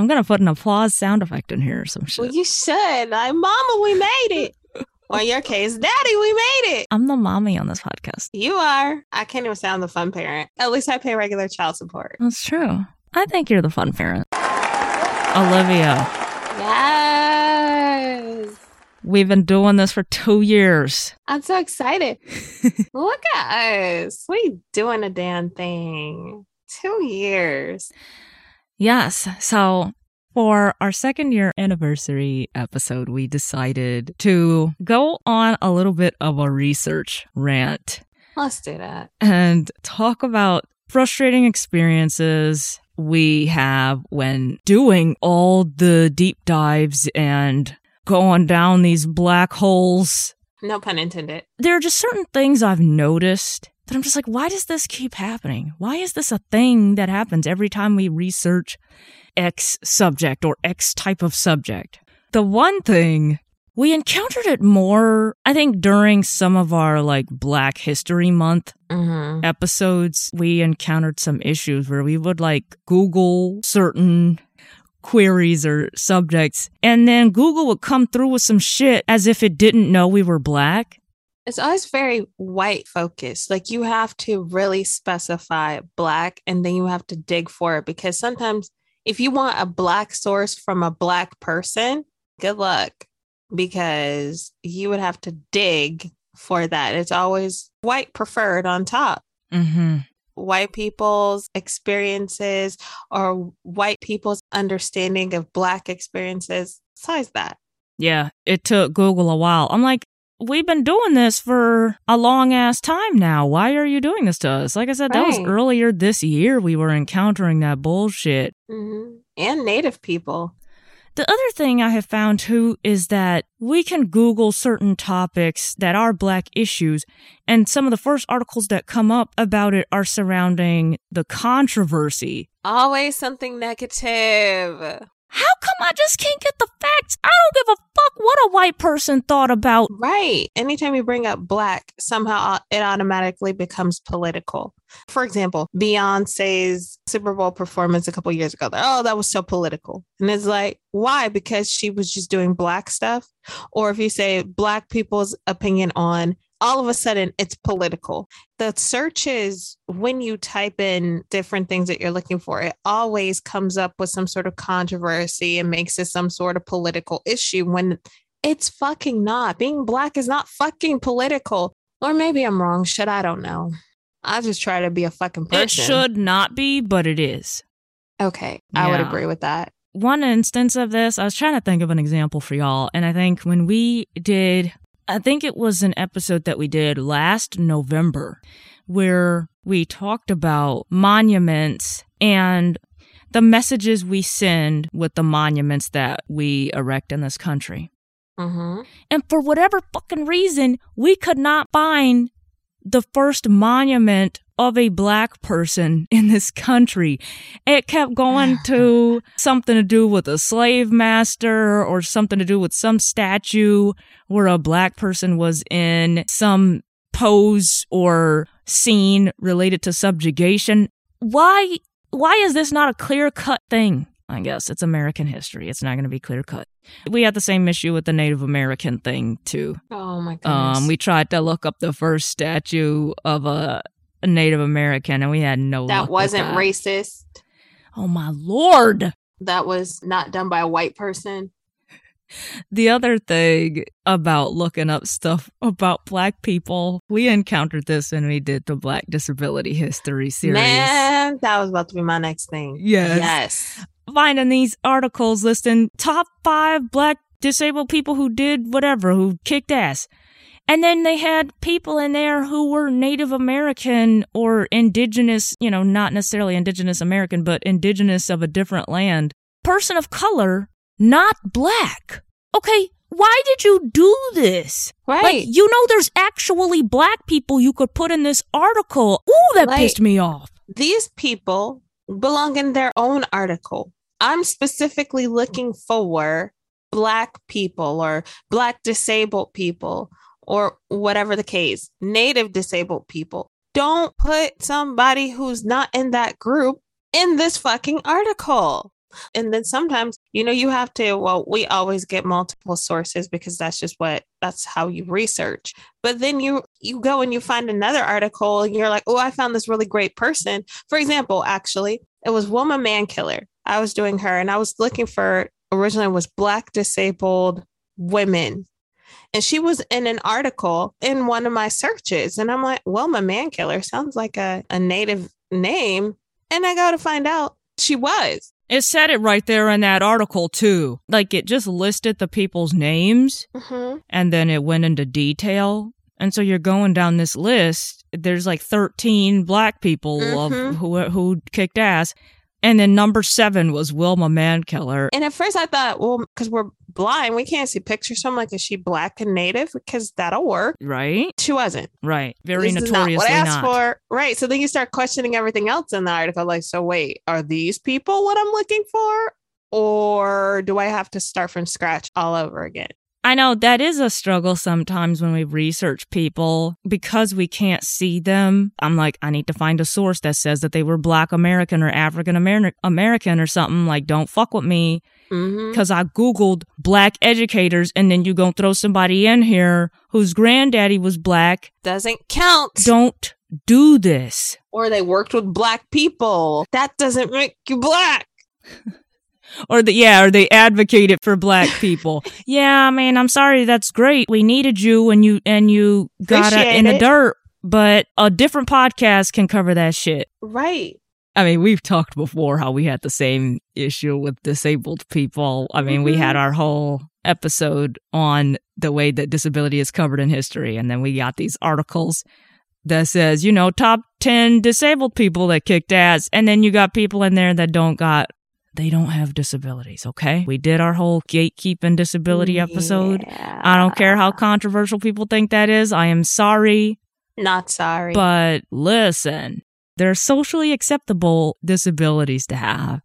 I'm gonna put an applause sound effect in here or some shit. Well, you should. Like, Mama, we made it. or in your case, Daddy, we made it. I'm the mommy on this podcast. You are. I can't even sound the fun parent. At least I pay regular child support. That's true. I think you're the fun parent. Olivia, Yes. we've been doing this for two years. I'm so excited. Look at us. We doing a damn thing. Two years. Yes. So for our second year anniversary episode, we decided to go on a little bit of a research rant Let's do that. and talk about frustrating experiences we have when doing all the deep dives and going down these black holes. No pun intended. There are just certain things I've noticed that I'm just like, why does this keep happening? Why is this a thing that happens every time we research X subject or X type of subject? The one thing we encountered it more, I think, during some of our like Black History Month Mm-hmm. episodes, we encountered some issues where we would like Google certain queries or subjects, and then Google would come through with some shit as if it didn't know we were black. It's always very white focused. Like you have to really specify black and then you have to dig for it because sometimes if you want a black source from a black person, good luck because you would have to dig for that. It's always white preferred on top. Mm-hmm. White people's experiences or white people's understanding of black experiences. Size that. Yeah, it took Google a while. I'm like, we've been doing this for a long ass time now. Why are you doing this to us? Like I said, that was earlier this year we were encountering that bullshit. hmm And native people. The other thing I have found too is that we can Google certain topics that are black issues, and some of the first articles that come up about it are surrounding the controversy. Always something negative. How come I just can't get the facts? I don't give a fuck what a white person thought about. Right. Anytime you bring up black, somehow it automatically becomes political. For example, Beyonce's Super Bowl performance a couple years ago. Oh, that was so political. And it's like, why? Because she was just doing black stuff. Or if you say black people's opinion on, all of a sudden it's political. The searches, when you type in different things that you're looking for, it always comes up with some sort of controversy and makes it some sort of political issue when it's fucking not. Being black is not fucking political. Or maybe I'm wrong. Shit, I don't know. I just try to be a fucking person. It should not be, but it is. Okay, I would agree with that. One instance of this, I was trying to think of an example for y'all, and I think when we did, I think it was an episode that we did last November where we talked about monuments and the messages we send with the monuments that we erect in this country. Mm-hmm. And for whatever fucking reason, we could not find the first monument of a black person in this country. It kept going to something to do with a slave master or something to do with some statue where a black person was in some pose or scene related to subjugation. Why why is this not a clear cut thing? I guess it's American history. It's not going to be clear cut. We had the same issue with the Native American thing too. Oh my goodness. Um, we tried to look up the first statue of a, a Native American, and we had no. that wasn't that. racist. Oh my lord! That was not done by a white person. The other thing about looking up stuff about Black people, we encountered this when we did the Black Disability History series. Man, that was about to be my next thing. Yes. Yes. Finding these articles listing top five Black disabled people who did whatever, who kicked ass. And then they had people in there who were Native American or indigenous, you know, not necessarily indigenous American, but indigenous of a different land. Person of color, not black. Okay, why did you do this? Right. Like, you know, there's actually black people you could put in this article. Ooh, that Like- pissed me off. These people belong in their own article. I'm specifically looking for black people or black disabled people or whatever the case, native disabled people. Don't put somebody who's not in that group in this fucking article. And then sometimes, you know, you have to, well, we always get multiple sources because that's just what that's how you research. But then you you go and you find another article and you're like, "Oh, I found this really great person." For example, actually, it was Wilma Mankiller. I was doing her and I was looking for originally was black disabled women. And she was in an article in one of my searches. And I'm like, Wilma Mankiller sounds like a, a native name. And I go to find out she was. It said it right there in that article, too. Like it just listed the people's names Mm-hmm. and then it went into detail. And so you're going down this list. There's like 13 black people Mhm. of who, who kicked ass. And then number seven was Wilma Mankiller. And at first I thought, well, because we're blind, we can't see pictures. So I'm like, is she black and native? Because that'll work. Right? She wasn't. Right. Very this is not what I asked not. for. Right. So then you start questioning everything else in the article. Like, so wait, are these people what I'm looking for? Or do I have to start from scratch all over again? I know that is a struggle sometimes when we research people because we can't see them. I'm like, I need to find a source that says that they were Black American or African American or something. Like, don't fuck with me Mm-hmm. because I Googled black educators and then you gonna throw somebody in here whose granddaddy was black. Doesn't count. Don't do this. Or they worked with black people. That doesn't make you black. Or the, yeah, or they advocated for black people. yeah, I mean, I'm sorry, that's great. We needed you and you, and you got it in the dirt, but a different podcast can cover that shit. Right. I mean, we've talked before how we had the same issue with disabled people. I mean, we had mm-hmm. our whole episode on the way that disability is covered in history. And then we got these articles that says, you know, top 10 disabled people that kicked ass. And then you got people in there that don't got, they don't have disabilities. Okay. We did our whole gatekeeping disability episode. I don't care how controversial people think that is. I am sorry. Not sorry. But listen, they're socially acceptable disabilities to have.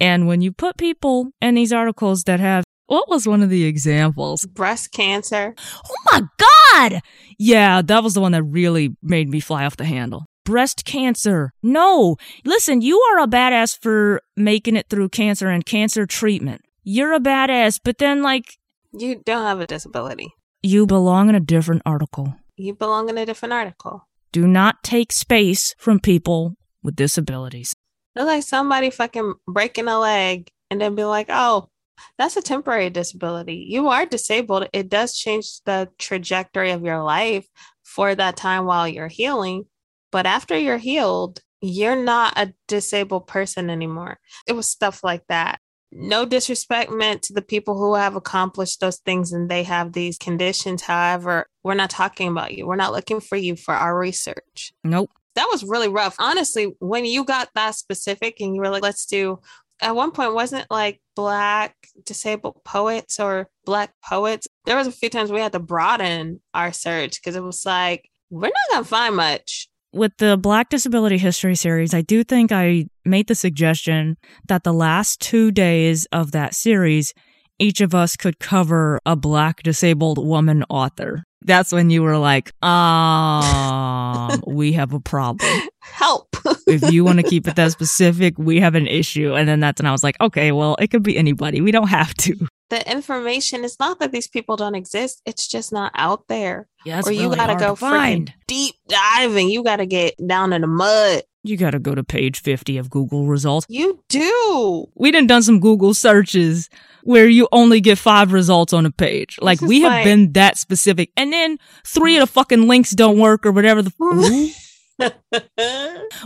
And when you put people in these articles that have, what was one of the examples? breast cancer. Oh my God! Yeah, that was the one that really made me fly off the handle. Breast cancer. No. Listen, you are a badass for making it through cancer and cancer treatment. You're a badass, but then, like, You don't have a disability. you belong in a different article. You belong in a different article. Do not take space from people with disabilities. Look like somebody fucking breaking a leg and then be like, oh, that's a temporary disability. You are disabled. It does change the trajectory of your life for that time while you're healing. But after you're healed, you're not a disabled person anymore. It was stuff like that. No disrespect meant to the people who have accomplished those things and they have these conditions. However, we're not talking about you. We're not looking for you for our research Nope. that was really rough. Honestly, when you got that specific and you were like, let's do, at one point, wasn't it like black disabled poets or black poets? There was a few times we had to broaden our search because it was like, we're not going to find much. With the Black Disability History series, I do think I made the suggestion that the last two days of that series, each of us could cover a Black disabled woman author. That's when you were like, um, we have a problem. Help. If you want to keep it that specific, we have an issue. And then that's when I was like, okay, well, it could be anybody. We don't have to. the information is not that these people don't exist, it's just not out there. Yeah, or you got to go find. deep diving. You got to get down in the mud. You got to go to page 50 of Google results. You do. we done done some Google searches where you only get five results on a page. Like we have like- been that specific. And then three of the fucking links don't work or whatever the.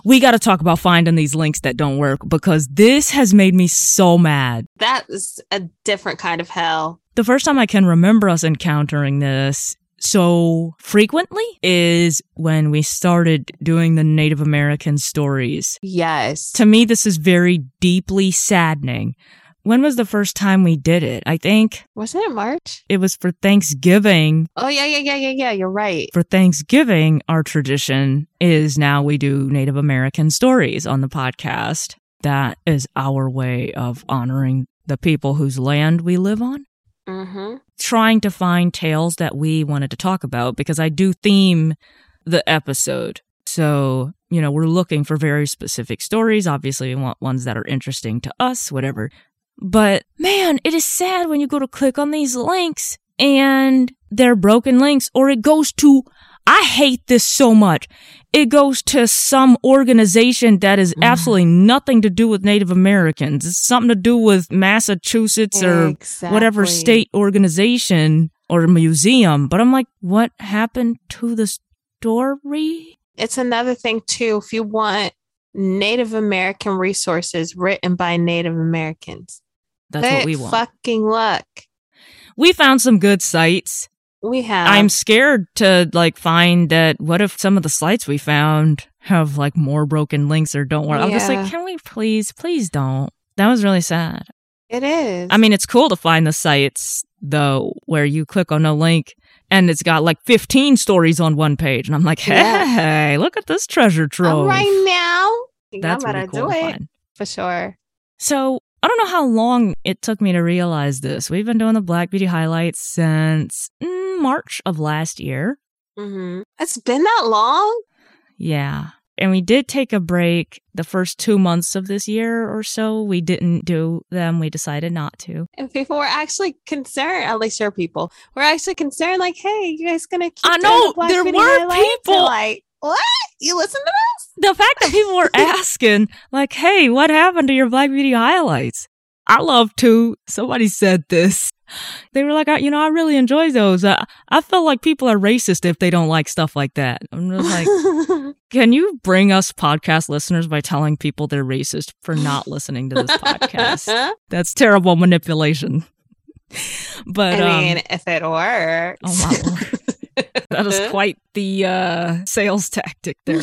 We got to talk about finding these links that don't work because this has made me so mad. that is a different kind of hell. The first time I can remember us encountering this so frequently is when we started doing the Native American stories. Yes. To me, this is very deeply saddening. When was the first time we did it? I think Wasn't it March? it was for Thanksgiving. Oh yeah, yeah, yeah, yeah, yeah. You're right. For Thanksgiving, our tradition is now we do Native American stories on the podcast. That is our way of honoring the people whose land we live on. Mm-hmm. Trying to find tales that we wanted to talk about because I do theme the episode. So, you know, we're looking for very specific stories. Obviously, we want ones that are interesting to us, whatever. But man, it is sad when you go to click on these links and they're broken links or it goes to, I hate this so much. It goes to some organization that is Mm. absolutely nothing to do with Native Americans. It's something to do with Massachusetts or whatever state organization or museum. But I'm like, what happened to the story? It's another thing too. If you want Native American resources written by Native Americans, That's what we want. Fucking luck. we found some good sites. We have. I'm scared to like find that what if some of the sites we found have like more broken links or don't work. I'm just like, can we please, please don't. That was really sad. It is. I mean, it's cool to find the sites though where you click on a link and it's got like 15 stories on one page, and I'm like, hey, Yeah. look at this treasure trove. Right now. That's I'm really gonna cool do it for sure. So I don't know how long it took me to realize this. We've been doing the Black Beauty highlights since mm, March of last year. hmm It's been that long. Yeah. And we did take a break the first two months of this year or so. We didn't do them. We decided not to. And people were actually concerned, at least your people were actually concerned, like, hey, you guys gonna keep I doing know, the there were people- like, what? You listen to this? The fact that people were asking, like, hey, what happened to your Black Beauty highlights? I love to. Somebody said this. They were like, I, you know, I really enjoy those. Uh, I feel like people are racist if they don't like stuff like that. I'm just like. Can you bring us podcast listeners by telling people they're racist for not listening to this podcast? That's terrible manipulation. But I mean, um, if it works. oh my lord, that is quite the uh, sales tactic there.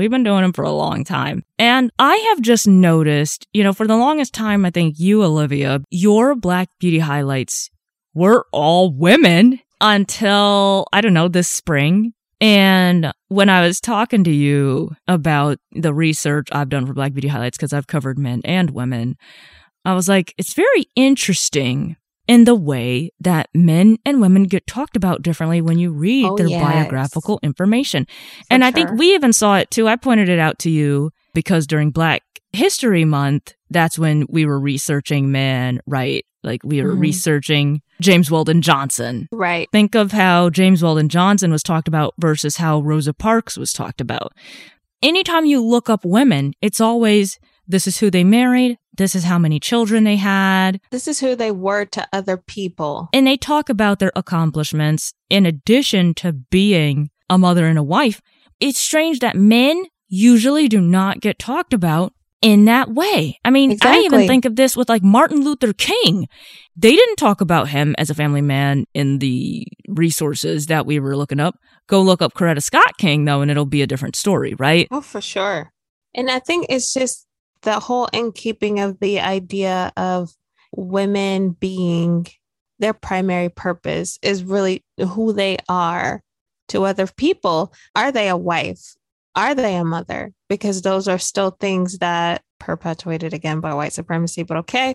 We've been doing them for a long time. And I have just noticed, you know, for the longest time, I think you, Olivia, your Black Beauty highlights were all women until, I don't know, this spring. And when I was talking to you about the research I've done for Black Beauty highlights, because I've covered men and women, I was like, it's very interesting in the way that men and women get talked about differently when you read Oh, their yes. biographical information. For and I think we even saw it too. I pointed it out to you because during Black History Month, that's when we were researching men, right? Like we were Mhm. researching James Weldon Johnson. right. Think of how James Weldon Johnson was talked about versus how Rosa Parks was talked about. Anytime you look up women, it's always this is who they married, this is how many children they had, This is who they were to other people. and they talk about their accomplishments in addition to being a mother and a wife. It's strange that men usually do not get talked about in that way. I mean, I even think of this with like Martin Luther King. They didn't talk about him as a family man in the resources that we were looking up. Go look up Coretta Scott King though, and it'll be a different story, right? Oh, for sure. And I think it's just the whole in keeping of the idea of women being their primary purpose is really who they are to other people. Are they a wife? Are they a mother? Because those are still things that perpetuated again by white supremacy, but okay.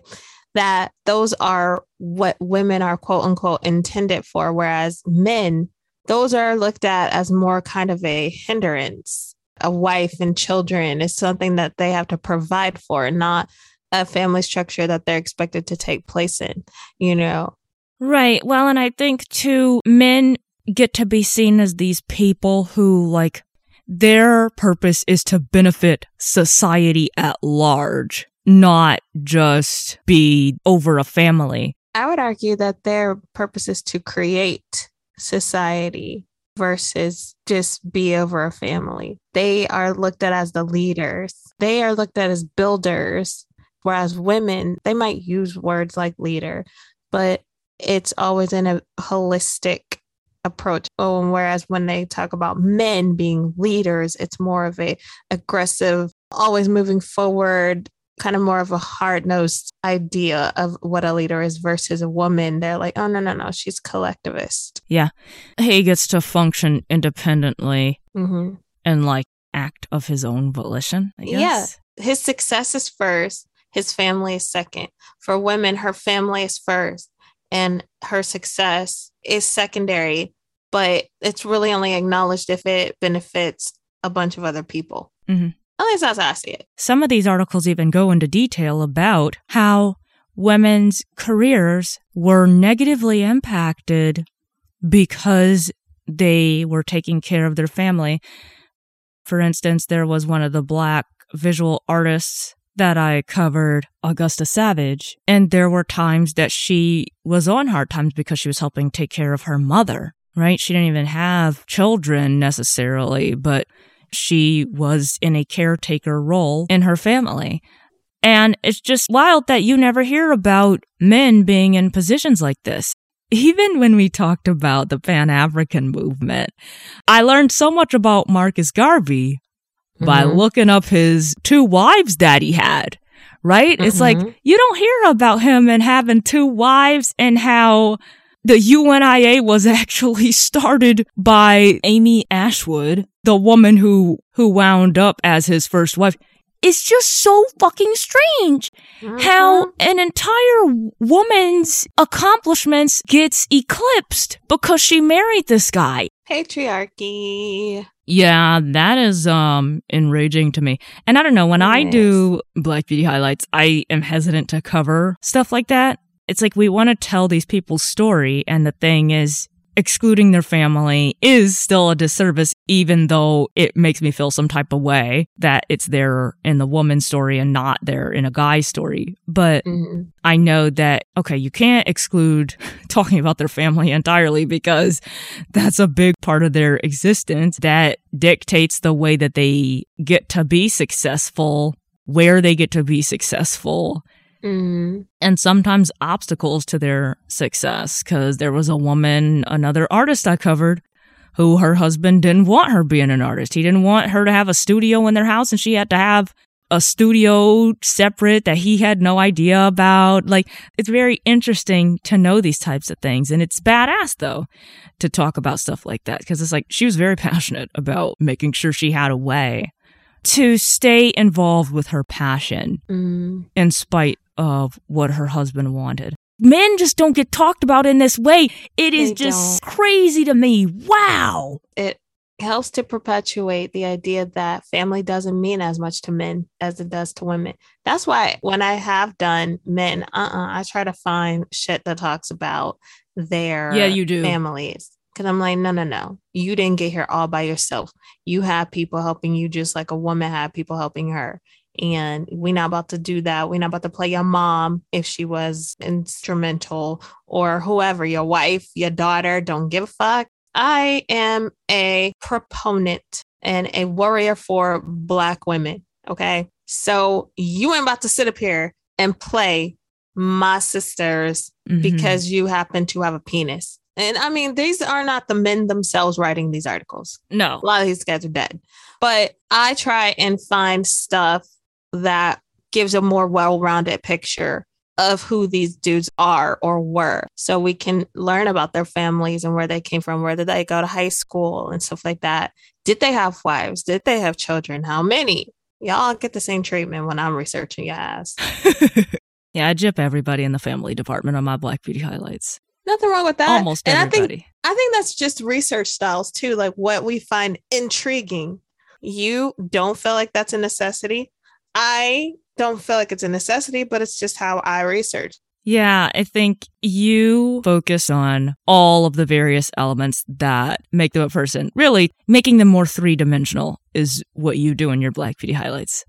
That those are what women are quote unquote intended for, whereas men, those are looked at as more kind of a hindrance a wife and children is something that they have to provide for, not a family structure that they're expected to take place in, you know? Right. Well, and I think too, men get to be seen as these people who like their purpose is to benefit society at large, not just be over a family. I would argue that their purpose is to create society versus just be over a family. They are looked at as the leaders, they are looked at as builders, whereas women, they might use words like leader, but it's always in a holistic approach. Oh, whereas when they talk about men being leaders, it's more of a aggressive, always moving forward, kind of more of a hard-nosed idea of what a leader is versus a woman. They're like, oh no, no, no, she's collectivist. Yeah. He gets to function independently hmm and like act of his own volition, I Yeah. His success is first, his family is second. For women, her family is first, and her success is secondary. but it's really only acknowledged if it benefits a bunch of other people. Mhm. At least that's how I see it. Some of these articles even go into detail about how women's careers were negatively impacted because they were taking care of their family. For instance, there was one of the black visual artists that I covered, Augusta Savage, and there were times that she was on hard times because she was helping take care of her mother, right? She didn't even have children necessarily, but she was in a caretaker role in her family. And it's just wild that you never hear about men being in positions like this. Even when we talked about the Pan African movement, I learned so much about Marcus Garvey by Mhm. looking up his two wives that he had. Right? It's like Mhm. you don't hear about him and having two wives and how the UNIA was actually started by Amy Ashwood, the woman who who wound up as his first wife. It's just so fucking strange how Mhm. an entire woman's accomplishments gets eclipsed because she married this guy. patriarchy. Yeah, that is um enraging to me. And I don't know, when I do Black Beauty highlights, I am hesitant to cover stuff like that. It's like we want to tell these people's story and the thing is excluding their family is still a disservice even though it makes me feel some type of way that it's there in the woman's story and not there in a guy's story. But Mhm. I know that, okay, you can't exclude talking about their family entirely because that's a big part of their existence that dictates the way that they get to be successful, where they get to be successful, Mhm. and sometimes obstacles to their success. Cause there was a woman, another artist I covered who her husband didn't want her being an artist. He didn't want her to have a studio in their house and she had to have a studio separate that he had no idea about. Like, it's very interesting to know these types of things. And it's badass though to talk about stuff like that. Cause it's like she was very passionate about making sure she had a way to stay involved with her passion Mhm. in spite of what her husband wanted. Men just don't get talked about in this way. It is They just crazy to me. Wow. It helps to perpetuate the idea that family doesn't mean as much to men as it does to women. That's why when I have done men, uh-uh, I try to find shit that talks about their Yeah, you do. families. Cause I'm like, no, no, no. You didn't get here all by yourself. You have people helping you just like a woman had people helping her. And we're not about to do that. We're not about to play your mom if she was instrumental or whoever, your wife, your daughter, don't give a fuck. I am a proponent and a warrior for Black women. Okay. So you ain't about to sit up here and play my sisters Mhm. because you happen to have a penis. And I mean, these are not the men themselves writing these articles. no. A lot of these guys are dead. But I try and find stuff that gives a more well rounded picture of who these dudes are or were. So we can learn about their families and where they came from, where did they go to high school and stuff like that. Did they have wives? Did they have children? How many? Y'all get the same treatment when I'm researching your ass. yeah, I jip everybody in the family department on my Black Beauty highlights. Nothing wrong with that. Almost and I think everybody. I think that's just research styles too, like what we find intriguing. You don't feel like that's a necessity. I don't feel like it's a necessity, but it's just how I research. Yeah, I think you focus on all of the various elements that make them a person. Really, making them more three dimensional is what you do in your Black Beauty highlights.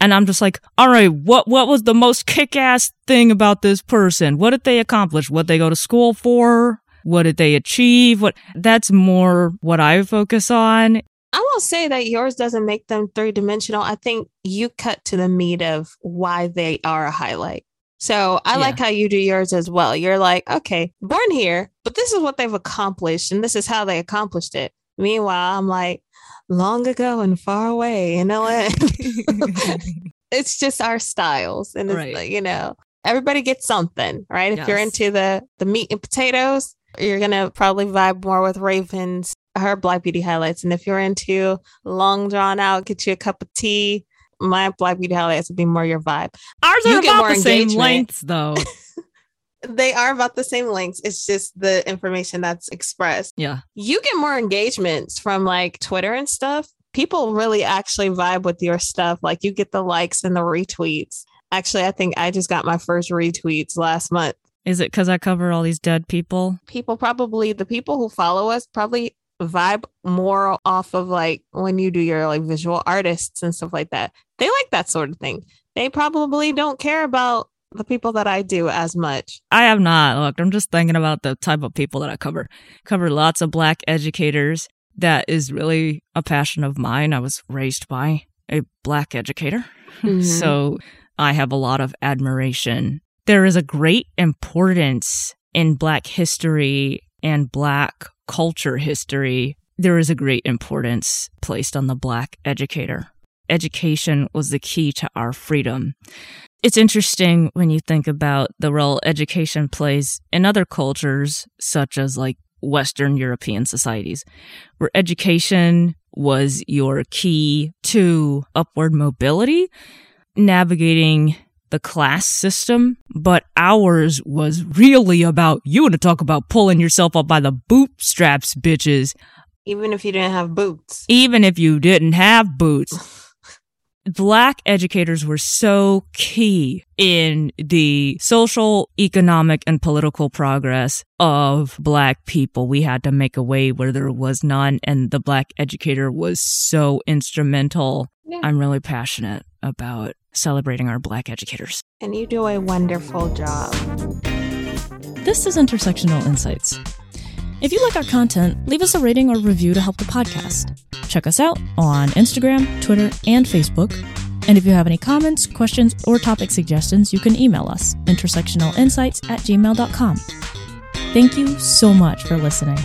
And I'm just like, all right, what what was the most kick ass thing about this person? What did they accomplish? What they go to school for? What did they achieve? What that's more what I focus on. I won't say that yours doesn't make them three dimensional. I think you cut to the meat of why they are a highlight. So I Yeah. like how you do yours as well. You're like, okay, born here, but this is what they've accomplished and this is how they accomplished it. Meanwhile, I'm like, long ago and far away in LA. it's just our styles. And it's Right. like, you know, everybody gets something, right? If you're into the the meat and potatoes, you're gonna probably vibe more with Ravens, her Black Beauty highlights. And if you're into long drawn out, get you a cup of tea. My Black Beauty highlights would be more your vibe. Ours You are get about the same lengths though. They are about the same lengths. It's just the information that's expressed. Yeah. You get more engagements from like Twitter and stuff. People really actually vibe with your stuff. Like you get the likes and the retweets. Actually, I think I just got my first retweets last month. Is it because I cover all these dead people? People probably, the people who follow us probably vibe more off of like when you do your like visual artists and stuff like that. They like that sort of thing. They probably don't care about the people that I do as much. I have not looked. I'm just thinking about the type of people that I cover. Cover lots of black educators. That is really a passion of mine. I was raised by a black educator. Mhm. So I have a lot of admiration. There is a great importance in black history and black culture history. There is a great importance placed on the black educator. Education was the key to our freedom. It's interesting when you think about the role education plays in other cultures, such as like Western European societies, where education was your key to upward mobility, navigating the class system. But ours was really about, you want to talk about pulling yourself up by the bootstraps, bitches, Even if you didn't have boots. even if you didn't have boots. Black educators were so key in the social, economic, and political progress of Black people. We had to make a way where there was none, and the Black educator was so instrumental. Yeah. I'm really passionate about celebrating our Black educators. And you do a wonderful job. This is Intersectional Insights. If you like our content, leave us a rating or review to help the podcast. Check us out on Instagram, Twitter, and Facebook. And if you have any comments, questions, or topic suggestions, you can email us intersectionalinsights at gmail.com. Thank you so much for listening.